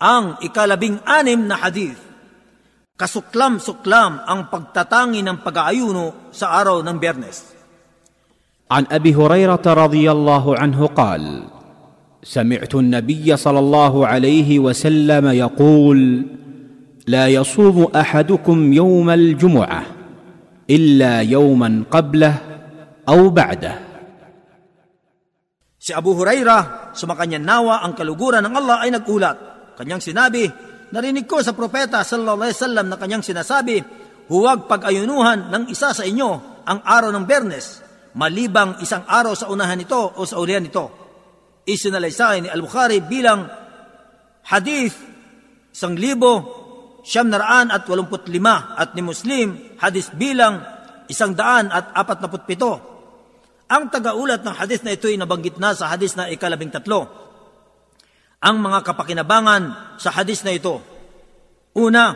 Ang ikalabing anim na hadith. Kasuklam-suklam ang pagtatangi ng pag-aayuno sa araw ng Biyernes. عن ابي هريره رضي الله عنه قال سمعت النبي صلى الله عليه وسلم يقول لا يصوم احدكم يوم الجمعه الا يوما قبله او بعده Si Abu Huraira, sumakanya nawa ang kaluguran ng Allah ay nagulat. Kanyang sinabi, narinig ko sa propeta sallallahu alaihi wasallam na kanyang sinasabi, huwag pag-ayunuhan ng isa sa inyo ang araw ng Bernes, malibang isang araw sa unahan nito o sa ulihan nito. Isinalaysay ni Al-Bukhari bilang hadith isang libo siyam naraan at walumput lima at ni Muslim hadith bilang isang daan at apat naput pito. Ang tagaulat ng hadith na ito ay nabanggit na sa hadith na ikalabing tatlo ang mga kapakinabangan sa hadis na ito. Una,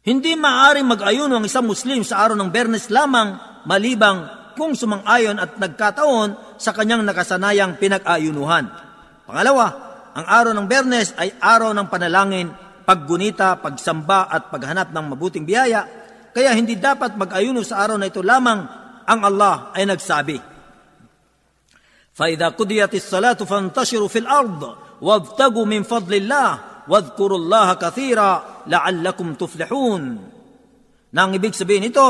hindi maaaring mag-ayuno ang isang Muslim sa araw ng Bernes lamang malibang kung sumang-ayon at nagkataon sa kanyang nakasanayang pinag-ayunuhan. Pangalawa, ang araw ng Bernes ay araw ng panalangin, paggunita, pagsamba at paghanap ng mabuting biyaya, kaya hindi dapat mag-ayuno sa araw na ito lamang ang Allah ay nagsabi. فإذا قضيت الصلاة فانتشروا في الأرض وابتغوا من فضل الله واذكروا الله كثيرا لعلكم تفلحون. Nang ibig sabihin ito,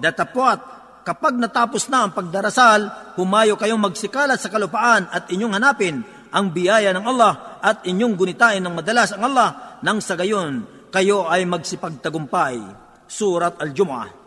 datapwat, kapag natapos na ang pagdarasal, humayo kayong magsikalat sa kalupaan at inyong hanapin ang biyaya ng Allah at inyong gunitain ng madalas ang Allah nang sa gayon kayo ay magsipagtagumpay. Surat Al-Jumu'ah